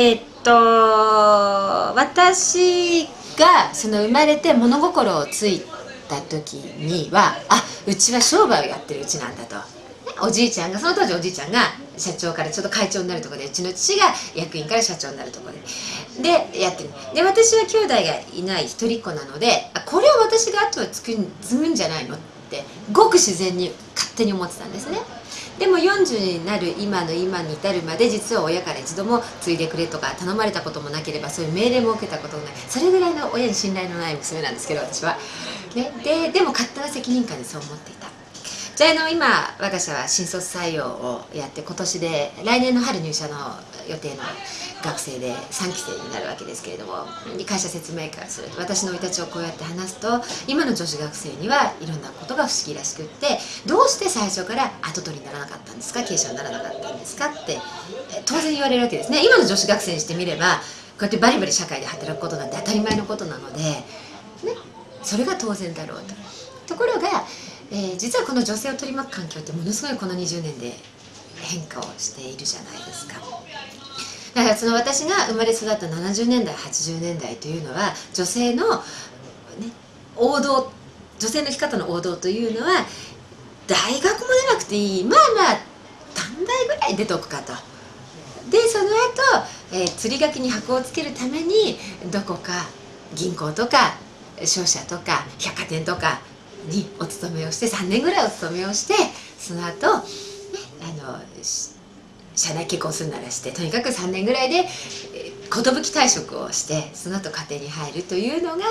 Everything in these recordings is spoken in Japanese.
えー、っと私がその生まれて物心をついた時にはあうちは商売をやってるうちなんだと。おじいちゃんがその当時おじいちゃんが社長からちょっと会長になるとこでうちの父が役員から社長になるとこででやってるで私は兄弟がいない一人っ子なのでこれを私が後は継ぐんじゃないのってごく自然に勝手に思ってたんですねでも40になる今の今に至るまで実は親から一度も継いでくれとか頼まれたこともなければそういう命令も受けたこともない。それぐらいの親に信頼のない娘なんですけど私は、ね、ででも勝手な責任感でそう思っていた。じゃあの今我が社は新卒採用をやって今年で来年の春入社の予定の学生で3期生になるわけですけれども会社説明会をする。私の生い立ちをこうやって話すと今の女子学生にはいろんなことが不思議らしくってどうして最初から後取りにならなかったんですか？経営者にならなかったんですか？って当然言われるわけですね。今の女子学生にしてみればこうやってバリバリ社会で働くことなんて当たり前のことなので、ね、それが当然だろうと。ところが、えー、実はこの女性を取り巻く環境ってものすごいこの20年で変化をしているじゃないですか。だからその私が生まれ育った70年代80年代というのは女性の、ね、王道女性の生き方の王道というのは大学も出なくていいまあまあ短大ぐらい出とくかと。でその後、えー、釣り垣に箱をつけるためにどこか銀行とか商社とか百貨店とかにお勤めをして3年ぐらいお勤めをしてその後、ね、あの社内結婚するならしてとにかく3年ぐらいで寿退職をしてその後家庭に入るというのが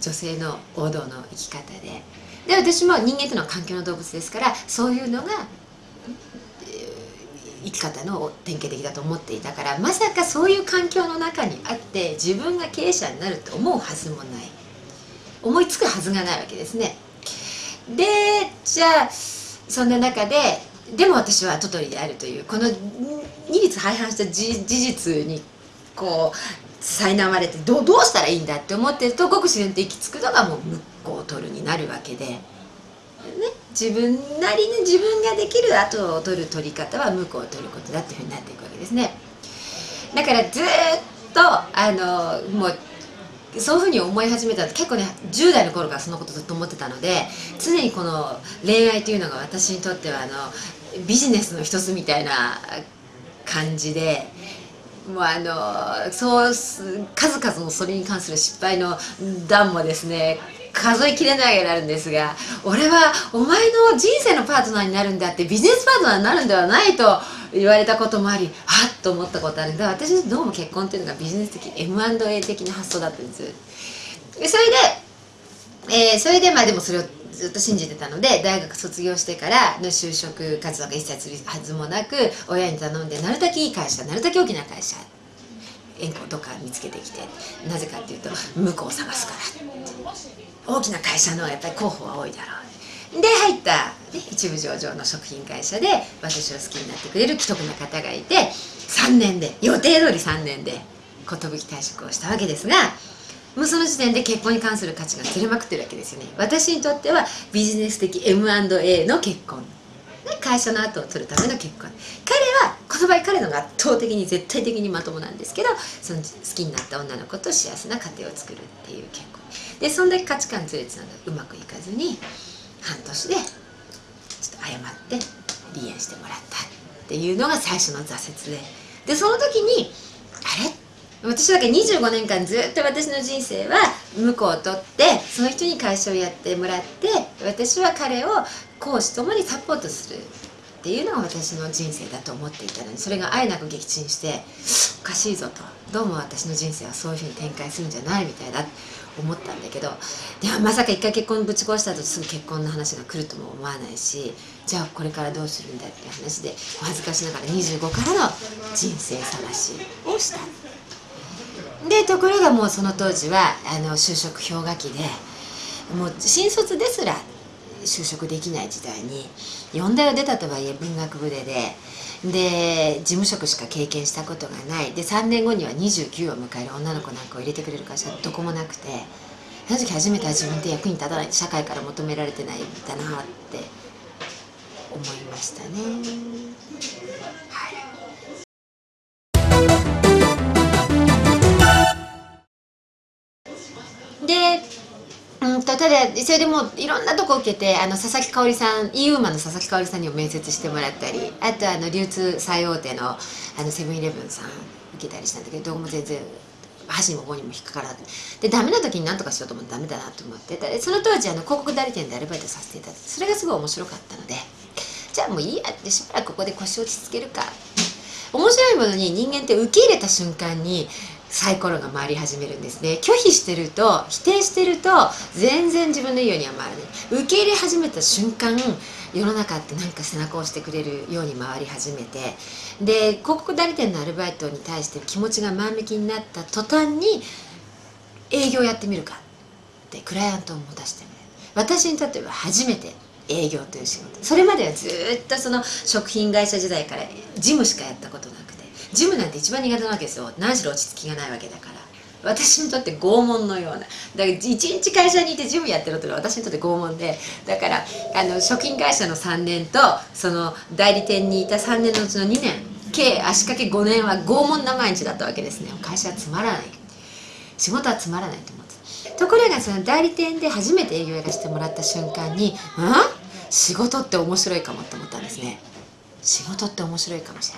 女性の王道の生き方で。で私も人間というのは環境の動物ですからそういうのが生き方の典型的だと思っていたからまさかそういう環境の中にあって自分が経営者になると思うはずもない。思いつくはずがないわけですね。でじゃあそんな中ででも私はトトリであるというこの二律背反した事実にこう苛まれてどどうしたらいいんだって思ってるとごく自然と行き着くのがもう向こうを取るになるわけで、ね、自分なりに自分ができる後を取る取り方は向こうを取ることだっていうふうになっていくわけですね。だからずっとあのもうそういうふうに思い始めた結構ね10代の頃からそのことずっと思ってたので常にこの恋愛というのが私にとってはあのビジネスの一つみたいな感じでもうあのそう数々のそれに関する失敗の段もですね数えきれないぐらいあるんですが俺はお前の人生のパートナーになるんだってビジネスパートナーになるんではないと言われたこともありはっと思ったことある。んで私どうも結婚っていうのがビジネス的 M&A 的な発想だったんです。それで、えー、それでまあでもそれをずっと信じてたので大学卒業してからの就職活動が一切するはずもなく親に頼んでなるだけいい会社なるだけ大きな会社縁故とか見つけてきてなぜかっていうと向こうを探すから大きな会社のやっぱり候補は多いだろう。で入った、ね、一部上場の食品会社で私を好きになってくれる既得な方がいて3年で予定通り3年で寿退職をしたわけですがもうその時点で結婚に関する価値がずれまくってるわけですよね。私にとってはビジネス的 M&A の結婚。ね会社の後を取るための結婚。彼はこの場合彼のが圧倒的に絶対的にまともなんですけどその好きになった女の子と幸せな家庭を作るっていう結婚。でそんだけ価値観ずれてたのがうまくいかずに半年でちょっと謝って離縁してもらったっていうのが最初の挫折で。でその時にあれ？私だけ25年間ずっと私の人生は向こうを取ってその人に会社をやってもらって私は彼を講師ともにサポートするっていうのが私の人生だと思っていたのにそれがあえなく撃沈しておかしいぞと。どうも私の人生はそういうふうに展開するんじゃないみたいだ思ったんだけどでもまさか一回結婚ぶち壊した後すぐ結婚の話が来るとも思わないしじゃあこれからどうするんだっていう話でお恥ずかしながら25からの人生探しをした。でところがもうその当時はあの就職氷河期でもう新卒ですら就職できない時代に4大を出たとはいえ文学部ででで事務職しか経験したことがないで3年後には29を迎える女の子なんかを入れてくれる会社どこもなくてその時初めては自分って役に立たない社会から求められてないんだなって思いましたね。はいそれでもういろんなとこ受けてあの佐々木香織さん e ウーマンの佐々木香織さんにも面接してもらったりあとあの流通最大手のあのセブンイレブンさん受けたりしたんだけどどこも全然箸にも棒にも引っかからなでダメな時に何とかしようと思ってダメだなと思ってでその当時あの広告代理店でアルバイトさせていただいてそれがすごい面白かったのでじゃあもういいや。ってしばらくここで腰を落ち着けるか。面白いものに人間って受け入れた瞬間にサイコロが回り始めるんですね。拒否してると否定してると全然自分のいいようには回らない。受け入れ始めた瞬間世の中ってなんか背中を押してくれるように回り始めて。で広告代理店のアルバイトに対して気持ちが前向きになった途端に営業やってみるかってクライアントを持たせてみる。私にとっては初めて営業という仕事。それまではずっとその食品会社時代から事務しかやったことなくて事務なんて一番苦手なわけですよ。何しろ落ち着きがないわけだから。私にとって拷問のような。だから一日会社にいて事務やってると私にとって拷問で。だからあの食品会社の3年とその代理店にいた3年のうちの2年。計足掛け5年は拷問な毎日だったわけですね。会社はつまらない。仕事はつまらないと思ってところがその代理店で初めて営業やらせてもらった瞬間に「うん？仕事って面白いかも」って思ったんですね。仕事って面白いかもし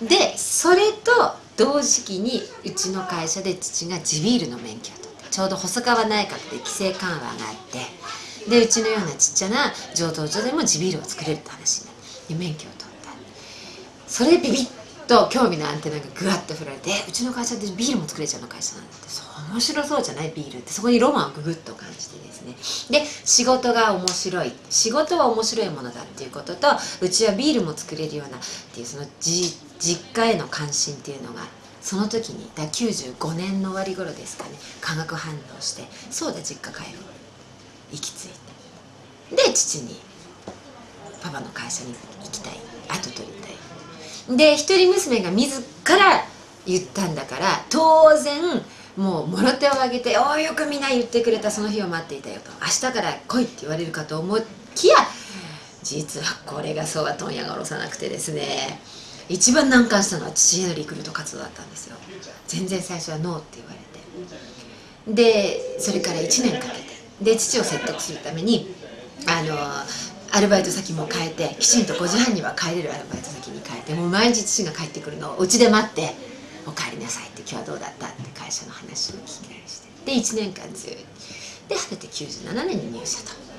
れない。でそれと同時期にうちの会社で父が地ビールの免許を取ってちょうど細川内閣で規制緩和があってでうちのようなちっちゃな醸造所でも地ビールを作れるって話になって免許を取った。それでビビッと興味のアンテナがぐわっと振られてうちの会社でビールも作れちゃうの会社なんだって。そう面白そうじゃないビールって。そこにロマンをググッと感じてですね。で仕事が面白い。仕事は面白いものだっていうこととうちはビールも作れるようなっていうそのじ実家への関心っていうのがその時にだ95年の終わり頃ですかね。化学反応してそうだ実家帰ろう。行き着いてで父にパパの会社に行きたい。後取りたい。で一人娘が自ら言ったんだから当然もうもろ手を挙げて「おおよくみんな言ってくれたその日を待っていたよ」と「明日から来い」って言われるかと思いきや実はこれがそうは問屋が下ろさなくてですね一番難関したのは父へのリクルート活動だったんですよ。全然最初はノーって言われて。でそれから1年かけて。で父を説得するためにあのアルバイト先も変えてきちんと5時半には帰れるアルバイト先に変えてもう毎日父が帰ってくるのをうちで待って「お帰りなさい」って今日はどうだった？って会社の話を聞きたりして。で1年間ずっと。で果てて97年に入社と。